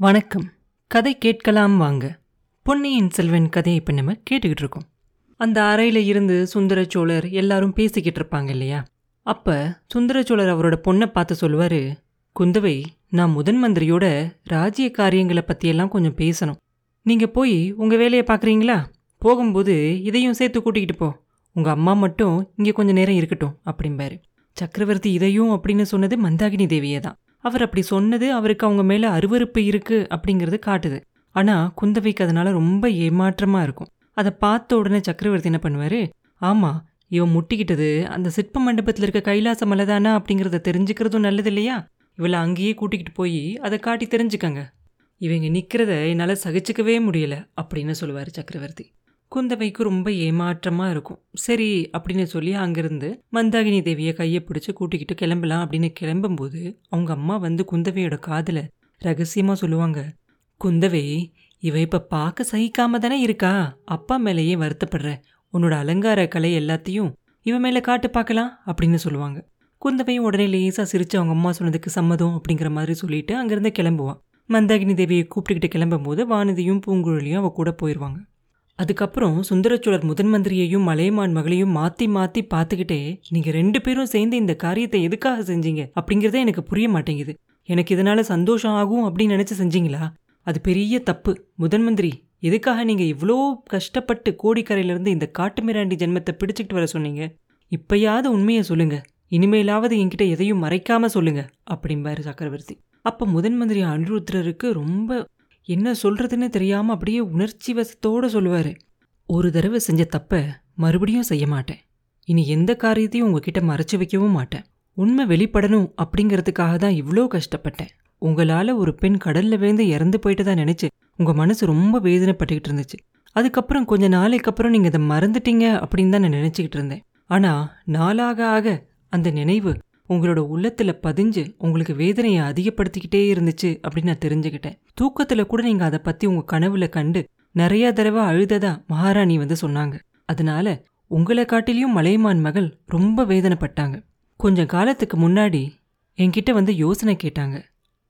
வணக்கம். கதை கேட்கலாம் வாங்க. பொன்னியின் செல்வன் கதையை இப்போ நம்ம கேட்டுக்கிட்டு இருக்கோம். அந்த அறையில் இருந்து சுந்தர சோழர் எல்லாரும் பேசிக்கிட்டு இருப்பாங்க இல்லையா? அப்போ சுந்தர சோழர் அவரோட பொண்ணை பார்த்து சொல்லுவார் குந்தவை நான் முதன் மந்திரியோட ராஜ்ய காரியங்களை பற்றியெல்லாம் கொஞ்சம் பேசணும். நீங்கள் போய் உங்கள் வேலையை பார்க்குறீங்களா? போகும்போது இதையும் சேர்த்து கூட்டிக்கிட்டு போ. உங்கள் அம்மா மட்டும் இங்கே கொஞ்சம் நேரம் இருக்கட்டும் அப்படிம்பாரு. சக்கரவர்த்தி இதையும் அப்படின்னு சொன்னது மந்தாகினி தேவியே தான் அவர் அப்படி சொன்னது அவருக்கு அவங்க மேலே அருவருப்பு இருக்கு அப்படிங்கிறது காட்டுது. ஆனால் குந்தவைக்கு அதனால ரொம்ப ஏமாற்றமாக இருக்கும். அதை பார்த்த உடனே சக்கரவர்த்தி என்ன பண்ணுவாரு? ஆமாம் இவன் முட்டிக்கிட்டது அந்த சிற்ப மண்டபத்தில் இருக்க கைலாச மலை தானா அப்படிங்கிறத தெரிஞ்சுக்கிறதும் நல்லது இல்லையா? இவளை அங்கேயே கூட்டிக்கிட்டு போய் அதை காட்டி தெரிஞ்சுக்கங்க. இவங்க நிற்கிறத என்னால் சகிச்சுக்கவே முடியல அப்படின்னு சொல்லுவார் சக்கரவர்த்தி. குந்தவைக்கு ரொம்ப ஏமாற்றமாக இருக்கும். சரி அப்படின்னு சொல்லி அங்கிருந்து மந்தாகினி தேவியை கையை பிடிச்சி கூட்டிக்கிட்டு கிளம்பலாம் அப்படின்னு கிளம்பும்போது அவங்க அம்மா வந்து குந்தவையோட காதில் ரகசியமாக சொல்லுவாங்க குந்தவை இவ இப்போ பார்க்க சகிக்காம தானே இருக்கா? அப்பா மேலேயே வருத்தப்படுற. உன்னோட அலங்கார கலை எல்லாத்தையும் இவ மேலே காட்டு பார்க்கலாம் அப்படின்னு சொல்லுவாங்க. குந்தவையும் உடனே லேசாக சிரிச்சு அவங்க அம்மா சொன்னதுக்கு சம்மதம் அப்படிங்கிற மாதிரி சொல்லிட்டு அங்கேருந்து கிளம்புவான் மந்தாகினி தேவியை கூப்பிட்டுக்கிட்டு கிளம்பும்போது வானதியும் பூங்குழலியும் அவள் கூட போயிடுவாங்க அதுக்கப்புறம் சுந்தரச்சோழர் முதன் மந்திரியையும் மலையமான் மகளையும் மாத்தி மாத்தி பார்த்துக்கிட்டே நீங்க ரெண்டு பேரும் சேர்ந்து இந்த காரியத்தை எதுக்காக செஞ்சீங்க? அப்படிங்கறதே எனக்கு புரிய மாட்டேங்குது. எனக்கு இதனால சந்தோஷம் ஆகும் அப்படின்னு நினைச்சு செஞ்சீங்களா? அது பெரிய தப்பு. முதன் மந்திரி எதுக்காக நீங்க இவ்வளோ கஷ்டப்பட்டு கோடிக்கரையிலிருந்து இந்த காட்டு மிராண்டி ஜென்மத்தை பிடிச்சிக்கிட்டு வர சொன்னீங்க? இப்பயாவது உண்மையை சொல்லுங்க. இனிமேலாவது என்கிட்ட எதையும் மறைக்காம சொல்லுங்க. அப்படிம்பாரு சக்கரவர்த்தி. அப்ப முதன் மந்திரி அனிருத்ரருக்கு ரொம்ப என்ன சொல்றதுன்னு தெரியாம அப்படியே உணர்ச்சி வசத்தோடு சொல்லுவாரு. ஒரு தடவை செஞ்ச தப்ப மறுபடியும் செய்ய மாட்டேன். இனி எந்த காரியத்தையும் உங்ககிட்ட மறைச்சு வைக்கவும் மாட்டேன். உண்மை வெளிப்படணும் அப்படிங்கிறதுக்காக தான் இவ்வளோ கஷ்டப்பட்டேன். உங்களால ஒரு பெண் கடல்ல விழுந்து இறந்து போயிட்டு தான் நினைச்சு உங்க மனசு ரொம்ப வேதனைப்பட்டுக்கிட்டு இருந்துச்சு. அதுக்கப்புறம் கொஞ்ச நாளைக்கு அப்புறம் நீங்க இதை மறந்துட்டீங்க அப்படின்னு தான் நான் நினைச்சுக்கிட்டு இருந்தேன். ஆனா நாளாக ஆக அந்த நினைவு உங்களோட உள்ளத்துல பதிஞ்சு உங்களுக்கு வேதனையை அதிகப்படுத்திக்கிட்டே இருந்துச்சு அப்படின்னு நான் தெரிஞ்சுக்கிட்டேன். தூக்கத்துல கூட நீங்க அதை பத்தி உங்க கனவுல கண்டு நிறைய தடவை அழுததா மகாராணி வந்து சொன்னாங்க. அதனால உங்களை காட்டிலையும் மலையமான் மகள் ரொம்ப வேதனைப்பட்டாங்க. கொஞ்ச காலத்துக்கு முன்னாடி என்கிட்ட வந்து யோசனை கேட்டாங்க.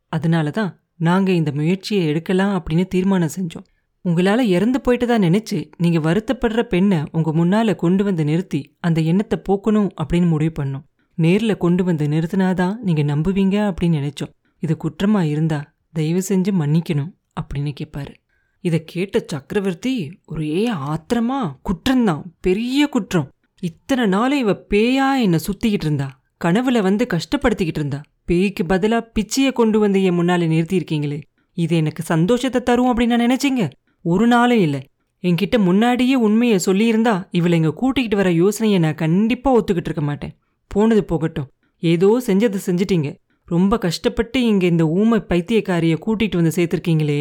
அதனால தான் நாங்க இந்த முயற்சியை எடுக்கலாம் அப்படின்னு தீர்மானம் செஞ்சோம். உங்களால இறந்து போயிட்டு தான் நினைச்சு நீங்க வருத்தப்படுற பெண்ணை உங்க முன்னால கொண்டு வந்து நிறுத்தி அந்த எண்ணத்தை போக்கணும் அப்படின்னு முடிவு பண்ணோம். நேர்ல கொண்டு வந்து நிறுத்தினாதான் நீங்க நம்புவீங்க அப்படின்னு நினைச்சோம். இது குற்றமா இருந்தா தயவு செஞ்சு மன்னிக்கணும் அப்படின்னு கேட்பாரு இதை கேட்ட சக்கரவர்த்தி ஒரே ஆத்திரமா? குற்றம்தான். பெரிய குற்றம். இத்தனை நாளே இவ பேயா என்னை சுத்திக்கிட்டு இருந்தா? கனவுல வந்து கஷ்டப்படுத்திக்கிட்டு இருந்தா? பேய்க்கு பதிலா பிச்சையை கொண்டு வந்து என் முன்னால நிறுத்தியிருக்கீங்களே? இது எனக்கு சந்தோஷத்தை தரும் அப்படின்னு நான் நினைச்சீங்க. ஒரு நாளும் இல்லை. என்கிட்ட முன்னாடியே உண்மையை சொல்லியிருந்தா இவளை இங்கே கூட்டிக்கிட்டு வர யோசனையை நான் கண்டிப்பா ஒத்துக்கிட்டு இருக்க மாட்டேன். போனது போகட்டும். ஏதோ செஞ்சது செஞ்சிட்டீங்க. ரொம்ப கஷ்டப்பட்டு இங்கே இந்த ஊமை பைத்தியக்காரிய கூட்டிட்டு வந்து சேர்த்துருக்கீங்களே.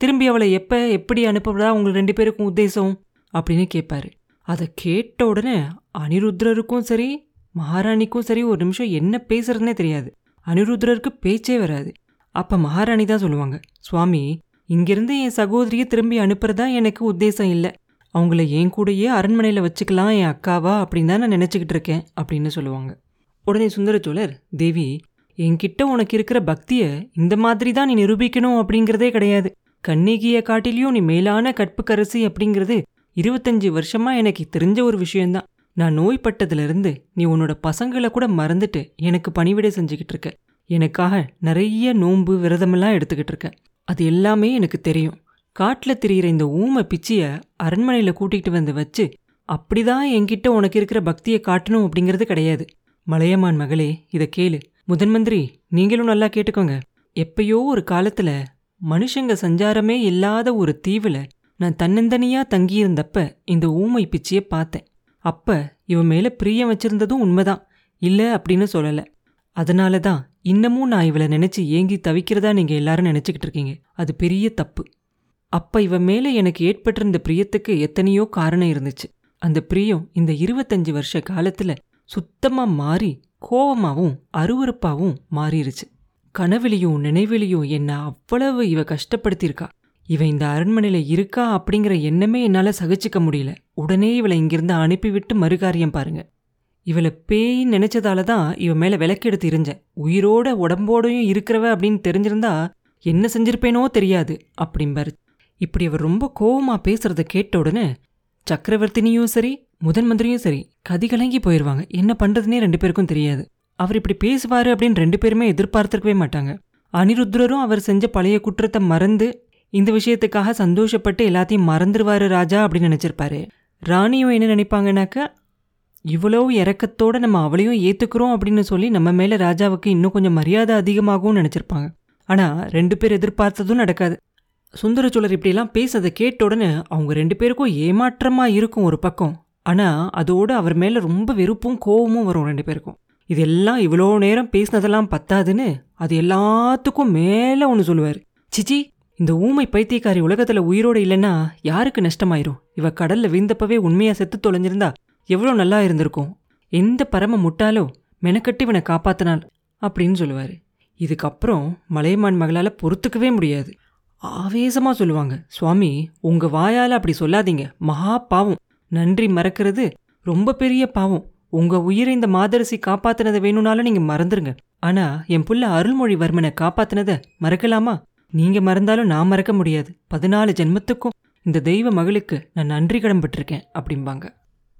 திரும்பி அவளை எப்ப எப்படி அனுப்புவதா உங்க ரெண்டு பேருக்கும் உத்தேசம்? அப்படின்னு கேட்பாரு அதை கேட்ட உடனே அனிருத்ரருக்கும் சரி மகாராணிக்கும் சரி ஒரு நிமிஷம் என்ன பேசுறதுனே தெரியாது. அனிருத்ரருக்கு பேச்சே வராது. அப்ப மகாராணி தான் சொல்லுவாங்க சுவாமி இங்கிருந்து என் சகோதரியை திரும்பி அனுப்புறதா எனக்கு உத்தேசம் இல்லை. அவங்கள என் கூடயே அரண்மனையில் வச்சுக்கலாம் என் அக்காவா அப்படின்னு தான் நான் நினச்சிக்கிட்டு இருக்கேன் அப்படின்னு சொல்லுவாங்க. உடனே சுந்தரச்சோழர் தேவி என்கிட்ட உனக்கு இருக்கிற பக்தியை இந்த மாதிரி தான் நீ நிரூபிக்கணும் அப்படிங்கிறதே கிடையாது. கண்ணிகியை காட்டிலையும் நீ மேலான கற்புக்கரசி அப்படிங்கிறது இருபத்தஞ்சி வருஷமாக எனக்கு தெரிஞ்ச ஒரு விஷயந்தான் நான் நோய்பட்டதுலேருந்து நீ உன்னோட பசங்களை கூட மறந்துட்டு எனக்கு பணிவிடை செஞ்சுக்கிட்டு இருக்க. எனக்காக நிறைய நோன்பு விரதமெல்லாம் எடுத்துக்கிட்டு இருக்க. அது எல்லாமே எனக்கு தெரியும். காட்டில் திரியிற இந்த ஊமை பிச்சிய அரண்மனையில் கூட்டிகிட்டு வந்து வச்சு அப்படிதான் என்கிட்ட உனக்கு இருக்கிற பக்தியை காட்டணும் அப்படிங்கிறது கிடையாது. மலையமான் மகளே இதை கேளு. முதன் மந்திரி நீங்களும் நல்லா கேட்டுக்கோங்க. எப்பயோ ஒரு காலத்துல மனுஷங்க சஞ்சாரமே இல்லாத ஒரு தீவுல நான் தன்னந்தனியா தங்கியிருந்தப்ப இந்த ஊமை பிச்சியை பார்த்தேன். அப்ப இவன் மேல பிரியம் வச்சிருந்ததும் உண்மைதான். இல்ல அப்படின்னு சொல்லல. அதனால தான் இன்னமும் நான் இவளை நினைச்சு ஏங்கி தவிக்கிறதா நீங்க எல்லாரும் நினச்சிக்கிட்டு இருக்கீங்க. அது பெரிய தப்பு. அப்ப இவ மேல எனக்கு ஏற்பட்டிருந்த பிரியத்துக்கு எத்தனையோ காரணம் இருந்துச்சு. அந்த பிரியம் இந்த இருபத்தஞ்சு வருஷ காலத்துல சுத்தமா மாறி கோவமாவும் அருவறுப்பாவும் மாறிடுச்சு கனவிலையும் நினைவிலையும் என்ன அவ்வளவு இவ கஷ்டப்படுத்தியிருக்கா. இவ இந்த அரண்மனையில இருக்கா அப்படிங்கிற எண்ணமே என்னால சகிச்சுக்க முடியல. உடனே இவளை இங்கிருந்து அனுப்பிவிட்டு மறுகாரியம் பாருங்க. இவளை பேயின்னு நினைச்சதால தான் இவ மேல விளக்கெடுத்து இருந்தேன் உயிரோட உடம்போடையும் இருக்கிறவ அப்படின்னு தெரிஞ்சிருந்தா என்ன செஞ்சிருப்பேனோ தெரியாது. அப்படிம்பாரு. இப்படி அவர் ரொம்ப கோவமா பேசுறத கேட்ட உடனே சக்கரவர்த்தினியும் சரி முதன் மந்திரியும் சரி கதி கலங்கி போயிடுவாங்க என்ன பண்றதுனே ரெண்டு பேருக்கும் தெரியாது. அவர் இப்படி பேசுவாரு அப்படின்னு ரெண்டு பேருமே எதிர்பார்த்திருக்கவே மாட்டாங்க. அனிருத்ரரும் அவர் செஞ்ச பழைய குற்றத்தை மறந்து இந்த விஷயத்துக்காக சந்தோஷப்பட்டு எல்லாத்தையும் மறந்துடுவாரு ராஜா அப்படின்னு நினைச்சிருப்பாரு. ராணியும் என்ன நினைப்பாங்கனாக்க இவ்வளவு இறக்கத்தோட நம்ம அவளையும் ஏத்துக்கிறோம் அப்படின்னு சொல்லி நம்ம மேல ராஜாவுக்கு இன்னும் கொஞ்சம் மரியாதை அதிகமாகவும் நினைச்சிருப்பாங்க. ஆனா ரெண்டு பேர் எதிர்பார்த்ததும் நடக்காது. சுந்தரச்சோழர் இப்படிலாம் பேசுறதை கேட்ட உடனே அவங்க ரெண்டு பேருக்கும் ஏமாற்றமாக இருக்கும் ஒரு பக்கம். ஆனா அதோட அவர் மேலே ரொம்ப வெறுப்பும் கோவமும் வரும் ரெண்டு பேருக்கும். இதெல்லாம் இவ்வளோ நேரம் பேசினதெல்லாம் பத்தாதுன்னு அது எல்லாத்துக்கும் மேல ஒன்று சொல்லுவார். சிச்சி இந்த ஊமை பைத்தியக்காரி உலகத்துல உயிரோடு இல்லைன்னா யாருக்கு நஷ்டமாயிரும்? இவ கடல்ல விழுந்தப்பவே உண்மையாக செத்து தொலைஞ்சிருந்தா எவ்வளோ நல்லா இருந்திருக்கும்? எந்த பரம முட்டாலோ மெனக்கட்டி இவனை காப்பாத்தினாள் அப்படின்னு சொல்லுவாரு. இதுக்கப்புறம் மலையமான் மகளால பொறுத்துக்கவே முடியாது. ஆவேசமா சொல்லுவாங்க. சுவாமி உங்க வாயால அப்படி சொல்லாதீங்க. மகா பாவம். நன்றி மறக்கிறது ரொம்ப பெரிய பாவம். உங்க உயிரை இந்த மாதரசி காப்பாத்தினதை வேணும்னாலும் நீங்க மறந்துருங்க. ஆனா என் புள்ள அருள்மொழிவர்மனை காப்பாத்தினதை மறக்கலாமா? நீங்க மறந்தாலும் நான் மறக்க முடியாது. பதினாலு ஜென்மத்துக்கும் இந்த தெய்வ மகளுக்கு நான் நன்றி கடன் பட்டிருக்கேன் அப்படிம்பாங்க.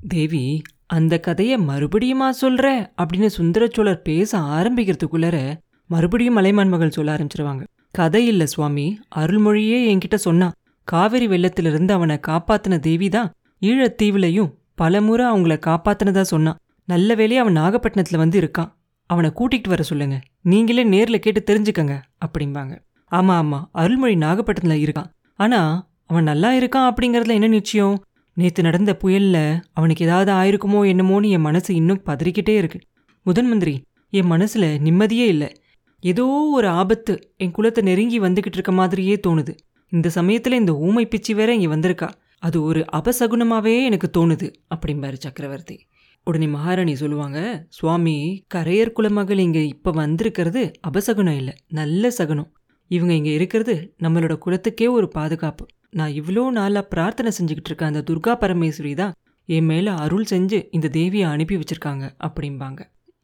தேவி அந்த கதையை மறுபடியுமா சொல்ற? அப்படின்னு சுந்தரச்சோழர் பேச ஆரம்பிக்கிறதுக்குள்ளர மறுபடியும் மலைமான் மகள் சொல்ல ஆரம்பிச்சிருவாங்க. கதை இல்ல சுவாமி. அருள்மொழியே என்கிட்ட சொன்னா காவிரி வெள்ளத்திலிருந்து அவனை காப்பாத்தின தேவி தான் ஈழத்தீவுலையும் பலமுறை அவங்கள காப்பாத்தினதா சொன்னான் நல்ல வேலையை அவன் நாகப்பட்டினத்துல வந்து இருக்கான். அவனை கூட்டிகிட்டு வர சொல்லுங்க. நீங்களே நேர்ல கேட்டு தெரிஞ்சுக்கங்க அப்படிம்பாங்க. ஆமா ஆமா. அருள்மொழி நாகப்பட்டினத்துல இருக்கான். ஆனா அவன் நல்லா இருக்கான் அப்படிங்கறதுல என்ன நிச்சயம்? நேற்று நடந்த புயல்ல அவனுக்கு ஏதாவது ஆயிருக்குமோ என்னமோன்னு என் மனசு இன்னும் பதறிக்கிட்டே இருக்கு. முதன் மந்திரி என் மனசுல நிம்மதியே இல்லை. ஏதோ ஒரு ஆபத்து என் குலத்தை நெருங்கி வந்துகிட்டு இருக்க மாதிரியே தோணுது. இந்த சமயத்துல இந்த ஊமை பிச்சி வேற இங்க வந்திருக்கா. அது ஒரு அபசகுனமாவே எனக்கு தோணுது அப்படிம்பாரு சக்கரவர்த்தி. உடனே மகாராணி சொல்லுவாங்க சுவாமி கரையர் குலமகள் இங்க இப்ப வந்திருக்கிறது அபசகுனம் இல்லை நல்ல சகுனம். இவங்க இங்க இருக்கிறது நம்மளோட குலத்துக்கே ஒரு பாதுகாப்பு. நான் இவ்வளோ நாளா பிரார்த்தனை செஞ்சுக்கிட்டு இருக்க அந்த துர்கா பரமேஸ்வரி தான் என் மேல அருள் செஞ்சு இந்த தேவியை அனுப்பி வச்சிருக்காங்க அப்படிம்பாங்க.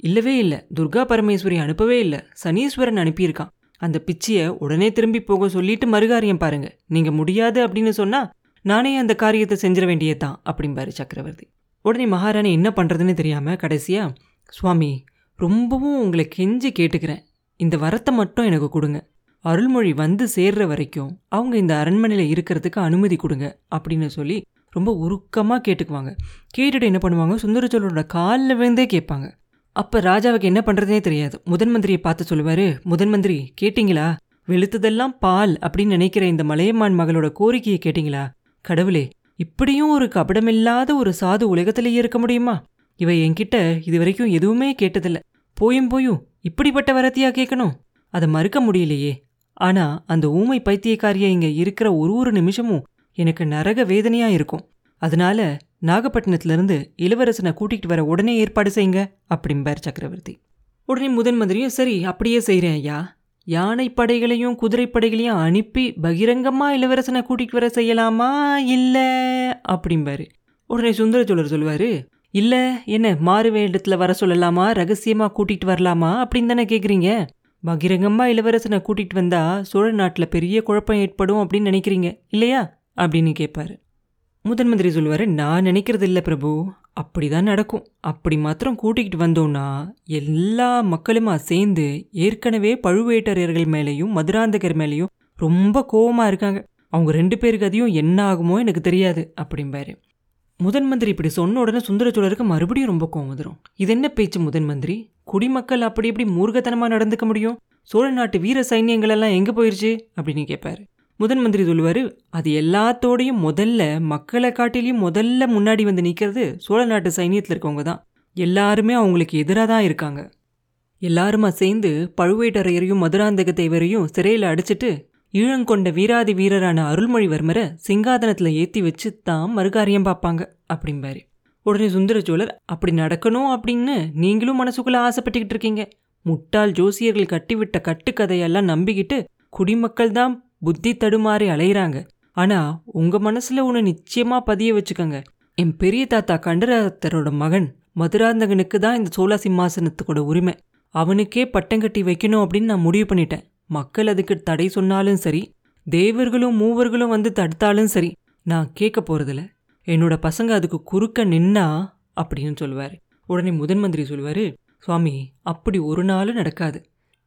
இல்லவே இல்லை. துர்கா பரமேஸ்வரி அனுப்பவே இல்லை. சனீஸ்வரன் அனுப்பியிருக்கான். அந்த பிச்சியை உடனே திரும்பி போக சொல்லிட்டு மறுகாரியம் பாருங்க. நீங்கள் முடியாது அப்படின்னு சொன்னால் நானே அந்த காரியத்தை செஞ்சிட வேண்டியதான் அப்படிம்பாரு சக்கரவர்த்தி. உடனே மகாராணி என்ன பண்ணுறதுன்னு தெரியாமல் கடைசியா சுவாமி ரொம்பவும் உங்களை கெஞ்சி கேட்டுக்கிறேன். இந்த வரத்தை மட்டும் எனக்கு கொடுங்க. அருள்மொழி வந்து சேர்ற வரைக்கும் அவங்க இந்த அரண்மனையில் இருக்கிறதுக்கு அனுமதி கொடுங்க அப்படின்னு சொல்லி ரொம்ப உருக்கமாக கேட்டுக்குவாங்க. கேட்டுட்டு என்ன பண்ணுவாங்க? சுந்தரச்சோழரோட காலில் விழுந்தே கேட்பாங்க. அப்போ ராஜாவுக்கு என்ன பண்ணுறதுனே தெரியாது. முதன் மந்திரியை பார்த்து சொல்லுவார் முதன் மந்திரி கேட்டிங்களா? வெளுத்ததெல்லாம் பால் அப்படின்னு நினைக்கிற இந்த மலையமான் மகளோட கோரிக்கையை கேட்டிங்களா? கடவுளே இப்படியும் ஒரு கபடமில்லாத ஒரு சாது உலகத்திலேயே இருக்க முடியுமா? இவ என்கிட்ட இது வரைக்கும் எதுவுமே கேட்டதில்ல. போயும் போயும் இப்படிப்பட்ட வரத்தியா கேட்கணும்? அதை மறுக்க முடியலையே. ஆனா அந்த ஊமை பைத்தியக்காரியை இங்க இருக்கிற ஒரு ஒரு நிமிஷமும் எனக்கு நரக வேதனையா இருக்கும். அதனால நாகப்பட்டினத்துல இருந்து இளவரசனை கூட்டிகிட்டு வர உடனே ஏற்பாடு செய்யுங்க அப்படிம்பார் சக்கரவர்த்தி. உடனே முதன் மந்திரியும் சரி அப்படியே செய்கிறேன் ஐயா. யானை படைகளையும் குதிரைப்படைகளையும் அனுப்பி பகிரங்கமாக இளவரசனை கூட்டிகிட்டு வர செய்யலாமா? இல்லை அப்படிம்பாரு. உடனே சுந்தரச்சோழர் சொல்லுவார் இல்லை என்ன மாறு வர சொல்லலாமா? ரகசியமாக கூட்டிகிட்டு வரலாமா? அப்படின்னு தானே கேட்குறீங்க பகிரங்கமாக இளவரசனை கூட்டிகிட்டு வந்தால் சோழ நாட்டில் பெரிய குழப்பம் ஏற்படும் அப்படின்னு நினைக்கிறீங்க இல்லையா? அப்படின்னு கேட்பாரு முதன் மந்திரி சொல்லுவாரு நான் நினைக்கிறது இல்லை பிரபு. அப்படிதான் நடக்கும். அப்படி மாத்திரம் கூட்டிகிட்டு வந்தோம்னா எல்லா மக்களுமா சேர்ந்து ஏற்கனவே பழுவேட்டரையர்கள் மேலேயும் மதுராந்தகர் மேலேயும் ரொம்ப கோவமாக இருக்காங்க. அவங்க ரெண்டு பேருக்கு அதையும் என்ன ஆகுமோ எனக்கு தெரியாது அப்படிம்பாரு. முதன் மந்திரி இப்படி சொன்ன உடனே சுந்தரச்சோழருக்கு மறுபடியும் ரொம்ப கோவம் வந்துடும் இது என்ன பேச்சு முதன் மந்திரி? குடிமக்கள் அப்படி இப்படி மூர்க்கத்தனமா நடந்துக்க முடியும்? சோழ நாட்டு வீர சைன்யங்கள் எல்லாம் எங்க போயிருச்சு? அப்படின்னு கேட்பாரு முதன் மந்திரி சொல்லுவார் அது எல்லாத்தோடையும் முதல்ல மக்களை காட்டிலையும் முதல்ல முன்னாடி வந்து நிற்கிறது சோழ நாட்டு சைனியத்தில் இருக்கவங்க தான். எல்லாருமே அவங்களுக்கு எதிராக தான் இருக்காங்க. எல்லாருமா சேர்ந்து பழுவேட்டரையரையும் மதுராந்தக தேவரையும் சிறையில் அடிச்சிட்டு ஈழங்கொண்ட வீராதி வீரரான அருள்மொழிவர்மரை சிங்காதனத்தில் ஏற்றி வச்சு தான் மறுகாரியம் பார்ப்பாங்க அப்படிம்பாரு. உடனே சுந்தர சோழர் அப்படி நடக்கணும் அப்படின்னு நீங்களும் மனசுக்குள்ளே ஆசைப்பட்டுக்கிட்டு இருக்கீங்க. முட்டாள் ஜோசியர்கள் கட்டிவிட்ட கட்டுக்கதையெல்லாம் நம்பிக்கிட்டு குடிமக்கள் தான் புத்தி தடுமாறி அலையிறாங்க. ஆனா உங்க மனசுல ஒன்று நிச்சயமா பதிய வச்சுக்கோங்க. என் பெரிய தாத்தா கண்டராத்தரோட மகன் மதுராந்தகனுக்கு தான் இந்த சோழ சிம்மாசனத்துக்கோட உரிமை. அவனுக்கே பட்டம் கட்டி வைக்கணும் அப்படின்னு நான் முடிவு பண்ணிட்டேன். மக்கள் அதுக்கு தடை சொன்னாலும் சரி தேவர்களும் மூவர்களும் வந்து தடுத்தாலும் சரி நான் கேட்க போறதில்ல. என்னோட பசங்க அதுக்கு குறுக்க நின்னா அப்படின்னு சொல்லுவார் உடனே முதன் மந்திரி சொல்லுவார் சுவாமி அப்படி ஒரு நாளும் நடக்காது.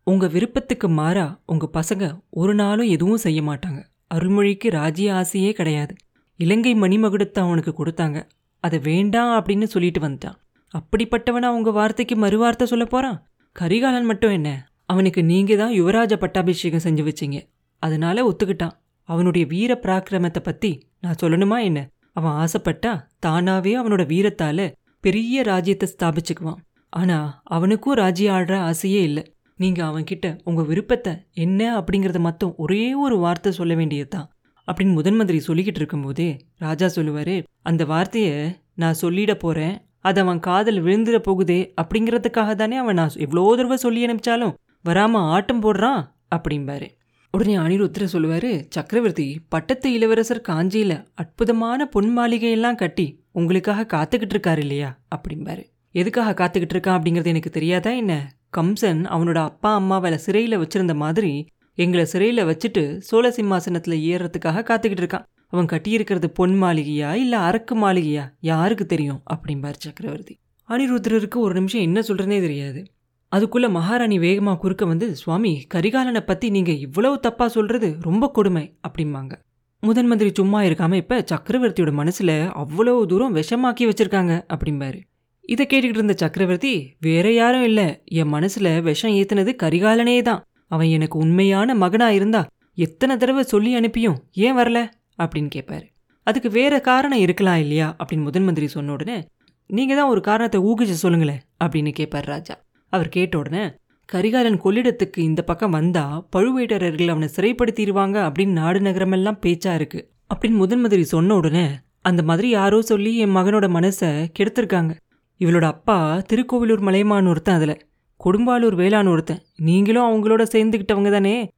உங்க விருப்பத்துக்கு மாறா உங்கள் பசங்க ஒரு நாளும் எதுவும் செய்ய மாட்டாங்க. அருள்மொழிக்கு ராஜ்ய ஆசையே கிடையாது. இலங்கை மணிமகுடத்தை அவனுக்கு கொடுத்தாங்க. அதை வேண்டாம் அப்படின்னு சொல்லிட்டு வந்துட்டான். அப்படிப்பட்டவனா உங்கள் வார்த்தைக்கு மறுவார்த்தை சொல்ல போறான்? கரிகாலன் மட்டும் என்ன? அவனுக்கு நீங்கள் தான் யுவராஜ பட்டாபிஷேகம் செஞ்சு வச்சீங்க. அதனால ஒத்துக்கிட்டான். அவனுடைய வீர பராக்கிரமத்தை பற்றி நான் சொல்லணுமா என்ன? அவன் ஆசைப்பட்டா தானாவே அவனோட வீரத்தால பெரிய ராஜ்யத்தை ஸ்தாபிச்சுக்குவான். ஆனால் அவனுக்கும் ராஜ்யம் ஆடுற ஆசையே இல்லை. நீங்கள் அவன்கிட்ட உங்கள் விருப்பத்தை என்ன அப்படிங்கிறத மட்டும் ஒரே ஒரு வார்த்தை சொல்ல வேண்டியதுதான் அப்படின்னு முதன் மந்திரி சொல்லிக்கிட்டு இருக்கும்போதே ராஜா சொல்லுவார் அந்த வார்த்தையை நான் சொல்லிட போகிறேன் அது அவன் காதல் விழுந்துட போகுதே அப்படிங்கிறதுக்காக தானே அவன் நான் எவ்வளோ தடவை சொல்லி அனுப்பிச்சாலும் வராமல் ஆட்டம் போடுறான் அப்படிம்பாரு. உடனே அனிருத்ர சொல்லுவார் சக்கரவர்த்தி பட்டத்து இளவரசர் காஞ்சியில் அற்புதமான பொன் மாளிகையெல்லாம் கட்டி உங்களுக்காக காத்துக்கிட்டு இருக்காரு இல்லையா? அப்படிம்பாரு. எதுக்காக காத்துக்கிட்டு இருக்கான்? அப்படிங்கிறது எனக்கு தெரியாதா என்ன? கம்சன் அவனோட அப்பா அம்மாவை சிறையில வச்சிருந்த மாதிரி எங்களை சிறையில வச்சுட்டு சோழ சிம்மாசனத்துல ஏறுறதுக்காக காத்துக்கிட்டு இருக்கான். அவன் கட்டியிருக்கிறது பொன் மாளிகையா இல்ல அரக்கு மாளிகையா? யாருக்கு தெரியும்? அப்படிம்பார் சக்கரவர்த்தி. அனிருத்ரருக்கு ஒரு நிமிஷம் என்ன சொல்றனே தெரியாது. அதுக்குள்ள மகாராணி வேகமா குறுக்க வந்து சுவாமி கரிகாலனை பத்தி நீங்க இவ்வளவு தப்பா சொல்றது ரொம்ப கொடுமை அப்படிம்பாங்க. முதன் மந்திரி சும்மா இருக்காம இப்ப சக்கரவர்த்தியோட மனசுல அவ்வளவு தூரம் விஷமாக்கி வச்சிருக்காங்க அப்படிம்பாரு. இதை கேட்டுக்கிட்டு இருந்த சக்கரவர்த்தி வேற யாரும் இல்லை. என் மனசுல விஷம் ஏத்துனது கரிகாலனே தான். அவன் எனக்கு உண்மையான மகனா இருந்தா எத்தனை தடவை சொல்லி அனுப்பியும் ஏன் வரல? அப்படின்னு கேட்பாரு அதுக்கு வேற காரணம் இருக்கலாம் இல்லையா? அப்படின்னு முதன் மந்திரி சொன்ன உடனே நீங்க தான் ஒரு காரணத்தை ஊகிச்சு சொல்லுங்களேன். அப்படின்னு கேட்பார் ராஜா. அவர் கேட்ட உடனே கரிகாலன் கொள்ளிடத்துக்கு இந்த பக்கம் வந்தா பழுவேட்டரர்கள் அவனை சிறைப்படுத்திடுவாங்க அப்படின்னு நாடு நகரமெல்லாம் பேச்சா இருக்கு. அப்படின்னு முதன் மந்திரி சொன்ன உடனே அந்த மாதிரி யாரோ சொல்லி என் மகனோட மனசை கெடுத்திருக்காங்க. இவளோட அப்பா திருக்கோவிலூர் மலையமான் ஒருத்தன் அதுல. கொடும்பாலூர் வேளாண் ஒருத்தன். நீங்களும் அவங்களோட சேர்ந்துக்கிட்டவங்க தானே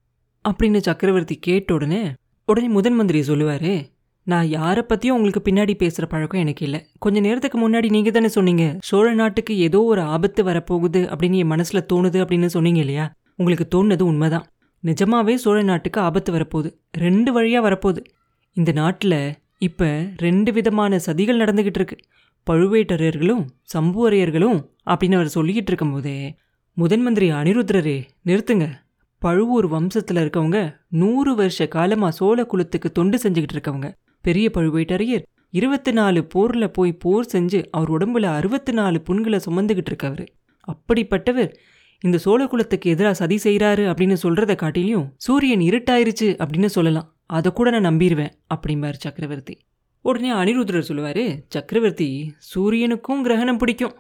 அப்படின்னு சக்கரவர்த்தி கேட்ட உடனே உடனே முதன் மந்திரி சொல்லுவாரு நான் யாரை பத்தியும் உங்களுக்கு பின்னாடி பேசுகிற பழக்கம் எனக்கு இல்லை. கொஞ்ச நேரத்துக்கு முன்னாடி நீங்கள் தானே சொன்னீங்க. சோழ நாட்டுக்கு ஏதோ ஒரு ஆபத்து வரப்போகுது அப்படின்னு என் மனசுல தோணுது அப்படின்னு சொன்னீங்க இல்லையா? உங்களுக்கு தோணுனது உண்மைதான். நிஜமாவே சோழ நாட்டுக்கு ஆபத்து வரப்போகுது. ரெண்டு வழியா வரப்போகுது. இந்த நாட்டில் இப்ப ரெண்டு விதமான சதிகள் நடந்துக்கிட்டு இருக்கு. பழுவேட்டரையர்களும் சம்புவரையர்களும் அப்படின்னு அவர் சொல்லிக்கிட்டு இருக்கும்போதே முதன் மந்திரி அனிருத்ரரே நிறுத்துங்க. பழுவூர் வம்சத்துல இருக்கவங்க நூறு வருஷ காலமா சோழ குலத்துக்கு தொண்டு செஞ்சுக்கிட்டு இருக்கவங்க. பெரிய பழுவேட்டரையர் இருபத்தி நாலு போர்ல போய் போர் செஞ்சு அவர் உடம்புல அறுபத்தி நாலு புண்களை சுமந்துக்கிட்டு இருக்கவர். அப்படிப்பட்டவர் இந்த சோழ குலத்துக்கு எதிராக சதி செய்கிறாரு அப்படின்னு சொல்கிறத காட்டிலையும் சூரியன் இருட்டாயிருச்சு அப்படின்னு சொல்லலாம். அதை கூட நான் நம்பிடுவேன் அப்படிம்பார் சக்கரவர்த்தி. உடனே அனிருத்ரர் சொல்லுவார் சக்கரவர்த்தி சூரியனுக்கும் கிரகணம் பிடிக்கும்.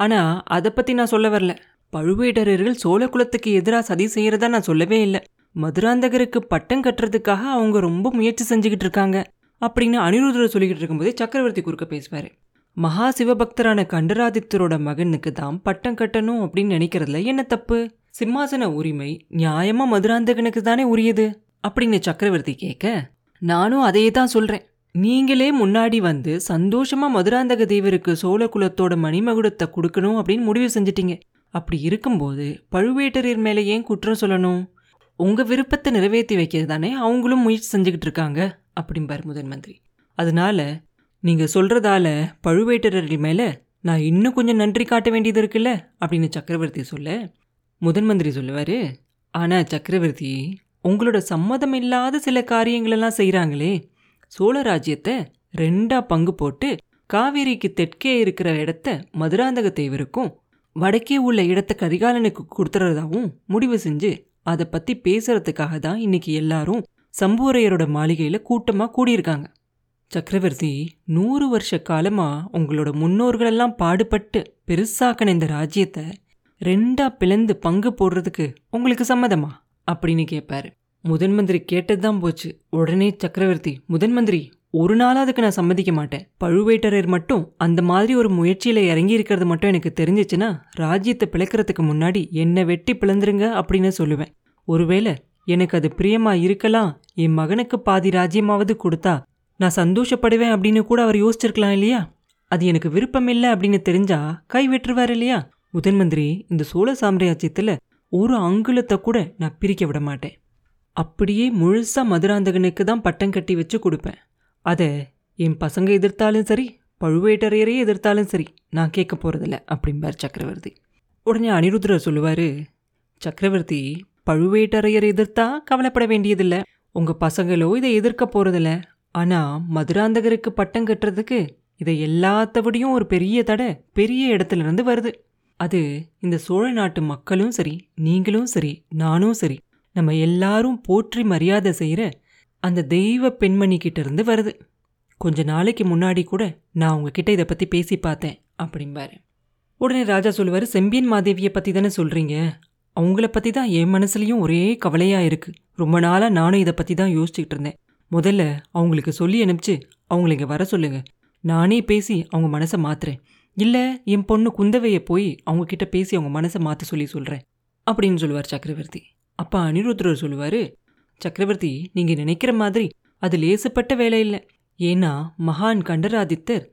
ஆனால் அதை பற்றி நான் சொல்ல வரல. பழுவேட்டரர்கள் சோழ குலத்துக்கு எதிராக சதி செய்கிறதா நான் சொல்லவே இல்லை. மதுராந்தகருக்கு பட்டம் கட்டுறதுக்காக அவங்க ரொம்ப முயற்சி செஞ்சுக்கிட்டு இருக்காங்க. அப்படின்னு அனிருத்ரர் சொல்லிக்கிட்டு இருக்கும்போதே சக்கரவர்த்தி குறுக்க பேசுவார். மகா சிவபக்தரான கண்டராதித்தரோட மகனுக்கு தான் பட்டம் கட்டணும் அப்படின்னு நினைக்கிறதுல என்ன தப்பு? சிம்மாசன உரிமை நியாயமாக மதுராந்தகனுக்கு தானே உரியது? அப்படின்னு சக்கரவர்த்தி கேட்க நானும் அதையே தான் சொல்கிறேன் நீங்களே முன்னாடி வந்து சந்தோஷமா மதுராந்தக தேவருக்கு சோழ குலத்தோட மணிமகுடத்தை கொடுக்கணும் அப்படின்னு முடிவு செஞ்சிட்டீங்க. அப்படி இருக்கும்போது பழுவேட்டரையர் மேலே ஏன் குற்றம் சொல்லணும்? உங்க விருப்பத்தை நிறைவேற்றி வைக்கிறது தானே அவங்களும் முயற்சி செஞ்சுக்கிட்டு இருக்காங்க அப்படிம்பார் முதன் மந்திரி. அதனால நீங்க சொல்றதால பழுவேட்டரர்கள் மேல நான் இன்னும் கொஞ்சம் நன்றி காட்ட வேண்டியது இருக்குல்ல அப்படின்னு சக்கரவர்த்தி சொல்ல முதன் மந்திரி சொல்லுவாரு ஆனா சக்கரவர்த்தி உங்களோட சம்மதம் இல்லாத சில காரியங்களெல்லாம் செய்கிறாங்களே சோழ ராஜ்யத்தை ரெண்டா பங்கு போட்டு காவேரிக்கு தெற்கே இருக்கிற இடத்த மதுராந்தக தேவருக்கும் வடக்கே உள்ள இடத்த கரிகாலனுக்கு கொடுத்துறதாவும் முடிவு செஞ்சு அதை பத்தி பேசுறதுக்காக தான் இன்னைக்கு எல்லாரும் சம்புவரையரோட மாளிகையில கூட்டமா கூடியிருக்காங்க. சக்கரவர்த்தி நூறு வருஷ காலமா உங்களோட முன்னோர்களெல்லாம் பாடுபட்டு பெருசாக்கின இந்த ராஜ்யத்தை ரெண்டா பிளந்து பங்கு போடுறதுக்கு உங்களுக்கு சம்மதமா? அப்படின்னு கேட்பாரு முதன் மந்திரி கேட்டது தான் போச்சு. உடனே சக்கரவர்த்தி முதன் மந்திரி ஒரு நாளாக அதுக்கு நான் சம்மதிக்க மாட்டேன். பழுவேட்டரர் மட்டும் அந்த மாதிரி ஒரு முயற்சியில் இறங்கி இருக்கிறது மட்டும் எனக்கு தெரிஞ்சிச்சுன்னா ராஜ்யத்தை பிளக்கிறதுக்கு முன்னாடி என்னை வெட்டி பிளந்துருங்க அப்படின்னு சொல்லுவேன். ஒருவேளை எனக்கு அது பிரியமா இருக்கலாம் என் மகனுக்கு பாதி ராஜ்யமாவது கொடுத்தா நான் சந்தோஷப்படுவேன் அப்படின்னு கூட அவர் யோசிச்சிருக்கலாம் இல்லையா? அது எனக்கு விருப்பம் இல்லை அப்படின்னு தெரிஞ்சா கை வெட்டுருவார் இல்லையா? முதன் மந்திரி இந்த சோழ சாம்ராஜ்யத்தில் ஒரு அங்குலத்தை கூட நான் பிரிக்க விட மாட்டேன். அப்படியே முழுசாக மதுராந்தகனுக்கு தான் பட்டம் கட்டி வச்சு கொடுப்பேன். அதை என் பசங்க எதிர்த்தாலும் சரி பழுவேட்டரையரே எதிர்த்தாலும் சரி நான் கேட்க போகிறதில்ல அப்படிம்பார் சக்கரவர்த்தி. உடனே அனிருத்ரர் சொல்லுவார் சக்கரவர்த்தி பழுவேட்டரையர் எதிர்த்தா கவலைப்பட வேண்டியதில்லை. உங்கள் பசங்களோ இதை எதிர்க்க போகிறதில்ல ஆனால் மதுராந்தகருக்கு பட்டம் கட்டுறதுக்கு இதை எல்லாத்த விடையும் ஒரு பெரிய தடை பெரிய இடத்துலேருந்து வருது. அது இந்த சோழ நாட்டு மக்களும் சரி நீங்களும் சரி நானும் சரி நம்ம எல்லாரும் போற்றி மரியாதை செய்கிற அந்த தெய்வ பெண்மணிக்கிட்ட இருந்து வருது. கொஞ்ச நாளைக்கு முன்னாடி கூட நான் உங்ககிட்ட இதை பற்றி பேசி பார்த்தேன் அப்படிம்பாரு. உடனே ராஜா சொல்லுவார் செம்பியன் மாதேவியை பற்றி தானே சொல்கிறீங்க அவங்கள பற்றி தான் என் மனசுலையும் ஒரே கவலையாக இருக்குது ரொம்ப நாளாக நானும் இதை பற்றி தான் யோசிச்சுக்கிட்டு இருந்தேன். முதல்ல அவங்களுக்கு சொல்லி அனுப்பிச்சு அவங்கள இங்கே வர சொல்லுங்க. நானே பேசி அவங்க மனசை மாற்றுறேன் இல்லை என் பொண்ணு குந்தவையை போய் அவங்கக்கிட்ட பேசி அவங்க மனசை மாற்ற சொல்லி சொல்கிறேன் அப்படின்னு சொல்லுவார் சக்கரவர்த்தி. அப்பா அனிருத்ரர் சொல்லுவார் சக்கரவர்த்தி நீங்கள் நினைக்கிற மாதிரி அது லேசுப்பட்ட வேலை இல்லை. ஏன்னா மகான் கண்டராதித்தர்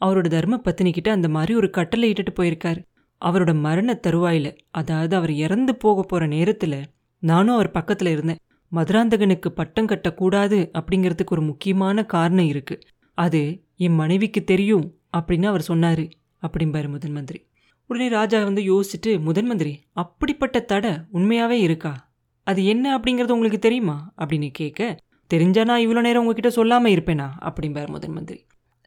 அவரோட தர்ம பத்தினிக்கிட்ட அந்த மாதிரி ஒரு கட்டளை இட்டுட்டு போயிருக்காரு. அவரோட மரண தருவாயில் அதாவது அவர் இறந்து போக போகிற நேரத்தில் நானும் அவர் பக்கத்தில் இருந்தேன். மதுராந்தகனுக்கு பட்டம் கட்டக்கூடாது அப்படிங்கிறதுக்கு ஒரு முக்கியமான காரணம் இருக்கு. அது என் மனைவிக்கு தெரியும் அப்படின்னு அவர் சொன்னார் அப்படிம்பாரு முதன் மந்திரி. உடனே ராஜா வந்து யோசிச்சுட்டு முதன் மந்திரி அப்படிப்பட்ட தடை உண்மையாகவே இருக்கா? அது என்ன அப்படிங்கிறது உங்களுக்கு தெரியுமா? அப்படின்னு கேட்க தெரிஞ்சா நான் இவ்வளோ நேரம் உங்ககிட்ட சொல்லாமல் இருப்பேனா? அப்படிம்பார் முதன் மந்திரி.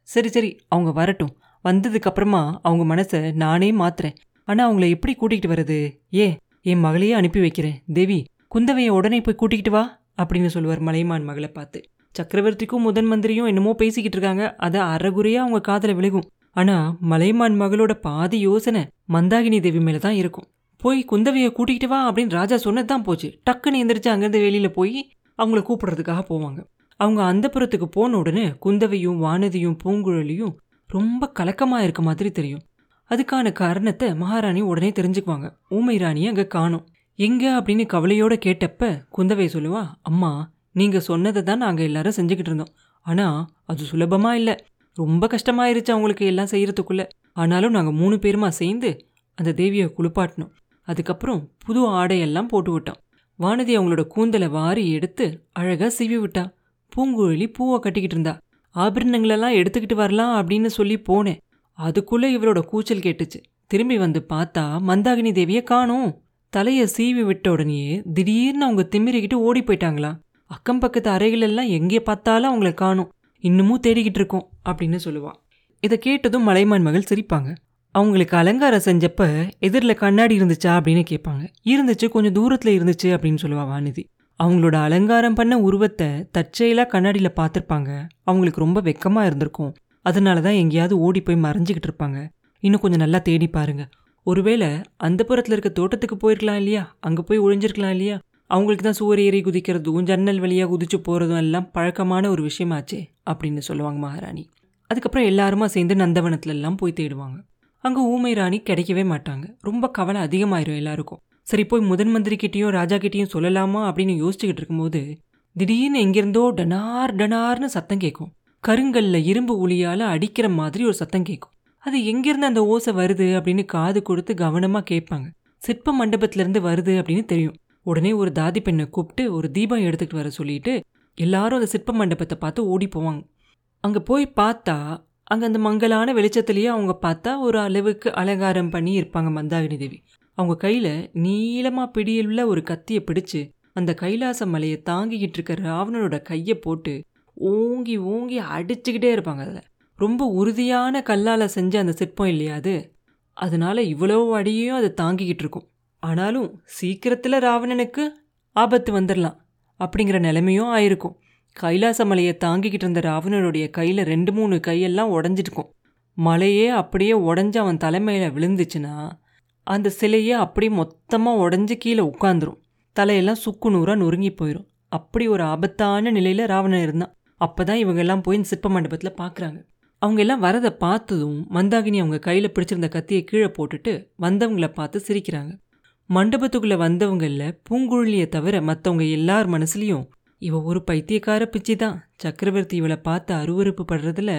சரி சரி அவங்க வரட்டும். வந்ததுக்கப்புறமா அவங்க மனசை நானே மாத்துறேன். ஆனால் அவங்கள எப்படி கூட்டிகிட்டு வர்றது? ஏ என் மகளையே அனுப்பி வைக்கிறேன். தேவி குந்தவையை உடனே போய் கூட்டிக்கிட்டு வா அப்படின்னு சொல்லுவார் மலைமான் மகளை பார்த்து. சக்கரவர்த்திக்கும் முதன் மந்திரியும் என்னமோ பேசிக்கிட்டு இருக்காங்க. அதை அறகுறையாக அவங்க காதில் விழுகும். ஆனால் மலைமான் மகளோட பாதி யோசனை மந்தாகினி தேவி மேலே தான் இருக்கும். போய் குந்தவையை கூட்டிகிட்டு வா அப்படின்னு ராஜா சொன்னது தான் போச்சு. டக்குன்னு எந்திரிச்சு அங்கேருந்து வெளியில் போய் அவங்கள கூப்பிடுறதுக்காக போவாங்க. அவங்க அந்த புறத்துக்கு போன உடனே குந்தவையும் வானதியும் பூங்குழலியும் ரொம்ப கலக்கமாக இருக்க மாதிரி தெரியும். அதுக்கான காரணத்தை மகாராணி உடனே தெரிஞ்சுக்குவாங்க. ஊமை ராணியை அங்கே காணும். எங்கே அப்படின்னு கவலையோட கேட்டப்ப குந்தவை சொல்லுவா அம்மா நீங்கள் சொன்னதை தான் நாங்கள் எல்லாரும் செஞ்சுக்கிட்டு இருந்தோம். ஆனால் அது சுலபமாக இல்லை. ரொம்ப கஷ்டமாயிருச்சு அவங்களுக்கு எல்லாம் செய்கிறதுக்குள்ளே ஆனாலும் நாங்கள் மூணு பேருமா சேர்ந்து அந்த தேவியை குளிப்பாட்டினோம். அதுக்கப்புறம் புது ஆடையெல்லாம் போட்டு விட்டோம் வானதி அவங்களோட கூந்தலை வாரி எடுத்து அழகா சீவி விட்டா. பூங்குழலி பூவை கட்டிக்கிட்டு இருந்தா. ஆபரணங்களெல்லாம் எடுத்துக்கிட்டு வரலாம் அப்படின்னு சொல்லி போனேன். அதுக்குள்ளே இவரோட கூச்சல் கேட்டுச்சு. திரும்பி வந்து பார்த்தா மந்தாகினி தேவியை காணும். தலையை சீவி விட்ட உடனேயே திடீர்னு அவங்க திமிரிக்கிட்டு ஓடி போயிட்டாங்களா. அக்கம் பக்கத்து அறைகளெல்லாம் எங்கே பார்த்தாலும் அவங்கள காணும். இன்னமும் தேடிக்கிட்டு இருக்கோம் அப்படின்னு சொல்லுவான் இதை கேட்டதும் மலைமான் மகள் சிரிப்பாங்க. அவங்களுக்கு அலங்காரம் செஞ்சப்ப எதிரில் கண்ணாடி இருந்துச்சா அப்படின்னு கேட்பாங்க. இருந்துச்சு கொஞ்சம் தூரத்தில் இருந்துச்சு அப்படின்னு சொல்லுவா வானதி அவங்களோட அலங்காரம் பண்ண உருவத்தை தற்செயலாக கண்ணாடியில் பார்த்துருப்பாங்க. அவங்களுக்கு ரொம்ப வெக்கமாக இருந்திருக்கும். அதனால தான் எங்கேயாவது ஓடி போய் மறைஞ்சிக்கிட்டு இருப்பாங்க. இன்னும் கொஞ்சம் நல்லா தேடி பாருங்க. ஒருவேளை அந்த புறத்தில் இருக்க தோட்டத்துக்கு போயிருக்கலாம் இல்லையா? அங்கே போய் ஒழிஞ்சிருக்கலாம் இல்லையா? அவங்களுக்கு தான் சுவர் ஏறி குதிக்கிறதும் ஜன்னல் வழியாக குதிச்சு போகிறதும் எல்லாம் பழக்கமான ஒரு விஷயமாச்சே அப்படின்னு சொல்லுவாங்க மகாராணி. அதுக்கப்புறம் எல்லாருமா சேர்ந்து நந்தவனத்துலலாம் போய் தேடுவாங்க. அங்கே ஊமை ராணி கிடைக்கவே மாட்டாங்க. ரொம்ப கவலை அதிகமாயிரும் எல்லாருக்கும். சரி போய் முதன் மந்திரி கிட்டேயும் ராஜா கிட்டேயும் சொல்லலாமா அப்படின்னு யோசிச்சுக்கிட்டு இருக்கும்போது திடீர்னு எங்கிருந்தோ டனார் டனார்னு சத்தம் கேட்கும் கருங்கல்ல இரும்பு ஒளியால் அடிக்கிற மாதிரி ஒரு சத்தம் கேட்கும் அது எங்கிருந்து அந்த ஓசை வருது அப்படின்னு காது கொடுத்து கவனமாக கேட்பாங்க. சிற்ப மண்டபத்திலேருந்து வருது அப்படின்னு தெரியும். உடனே ஒரு தாதி பெண்ணை கூப்பிட்டு ஒரு தீபம் எடுத்துக்கிட்டு வர சொல்லிட்டு எல்லாரும் அந்த சிற்ப மண்டபத்தை பார்த்து ஓடி போவாங்க. அங்கே போய் பார்த்தா அங்கே அந்த மங்கலான வெளிச்சத்துலேயே அவங்க பார்த்தா ஒரு அளவுக்கு அலங்காரம் பண்ணி இருப்பாங்க மந்தாகினி தேவி. அவங்க கையில் நீளமாக பிடியுள்ள ஒரு கத்தியை பிடிச்சு அந்த கைலாச மலையை தாங்கிக்கிட்டு இருக்க ராவணனோட கையை போட்டு ஓங்கி ஓங்கி அடிச்சுக்கிட்டே இருப்பாங்க அதில். ரொம்ப உறுதியான கல்லால் செஞ்ச அந்த சிற்பம் இல்லையா அது? அதனால இவ்வளோ அடியையும் அது தாங்கிக்கிட்டு இருக்கும். ஆனாலும் சீக்கிரத்தில் ராவணனுக்கு ஆபத்து வந்துடலாம் அப்படிங்கிற நிலைமையும் ஆயிருக்கும். கைலாச மலையை தாங்கிக்கிட்டு இருந்த ராவணனுடைய கையில் ரெண்டு மூணு கையெல்லாம் உடஞ்சிருக்கும். மலையே அப்படியே உடஞ்சி அவன் தலைமையில் விழுந்துச்சுன்னா அந்த சிலையே அப்படியே மொத்தமாக உடஞ்சி கீழே உட்காந்துரும் தலையெல்லாம் சுக்கு நூறாக நொறுங்கி போயிடும் அப்படி ஒரு ஆபத்தான நிலையில் ராவணன் இருந்தான். அப்போ தான் இவங்கெல்லாம் போய் இந்த சிற்ப மண்டபத்தில் பார்க்குறாங்க அவங்க எல்லாம் வரதை பார்த்ததும் மந்தாகினி அவங்க கையில் பிடிச்சிருந்த கத்தியை கீழே போட்டுட்டு வந்தவங்கள பார்த்து சிரிக்கிறாங்க. மண்டபத்துக்குள்ளே வந்தவங்களில் பூங்குழலியை தவிர மற்றவங்க எல்லார் மனசுலையும் இவ ஒரு பைத்தியக்கார பிச்சை தான் சக்கரவர்த்தி இவளை பார்த்து அருவறுப்பு படுறதுல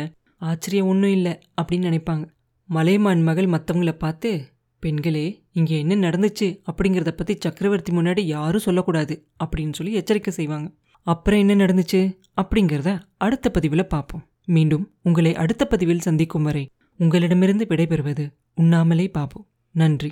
ஆச்சரியம் ஒன்றும் இல்லை அப்படின்னு நினைப்பாங்க. மலைமான் மகள் மற்றவங்கள பார்த்து பெண்களே இங்கே என்ன நடந்துச்சு? அப்படிங்கிறத பற்றி சக்கரவர்த்தி முன்னாடி யாரும் சொல்லக்கூடாது அப்படின்னு சொல்லி எச்சரிக்கை செய்வாங்க. அப்புறம் என்ன நடந்துச்சு? அப்படிங்கிறத அடுத்த பதிவில் பார்ப்போம். மீண்டும் உங்களை அடுத்த பதிவில் சந்திக்கும் வரை உங்களிடமிருந்து விடைபெறுவது உண்ணாமலே பார்ப்போம் நன்றி.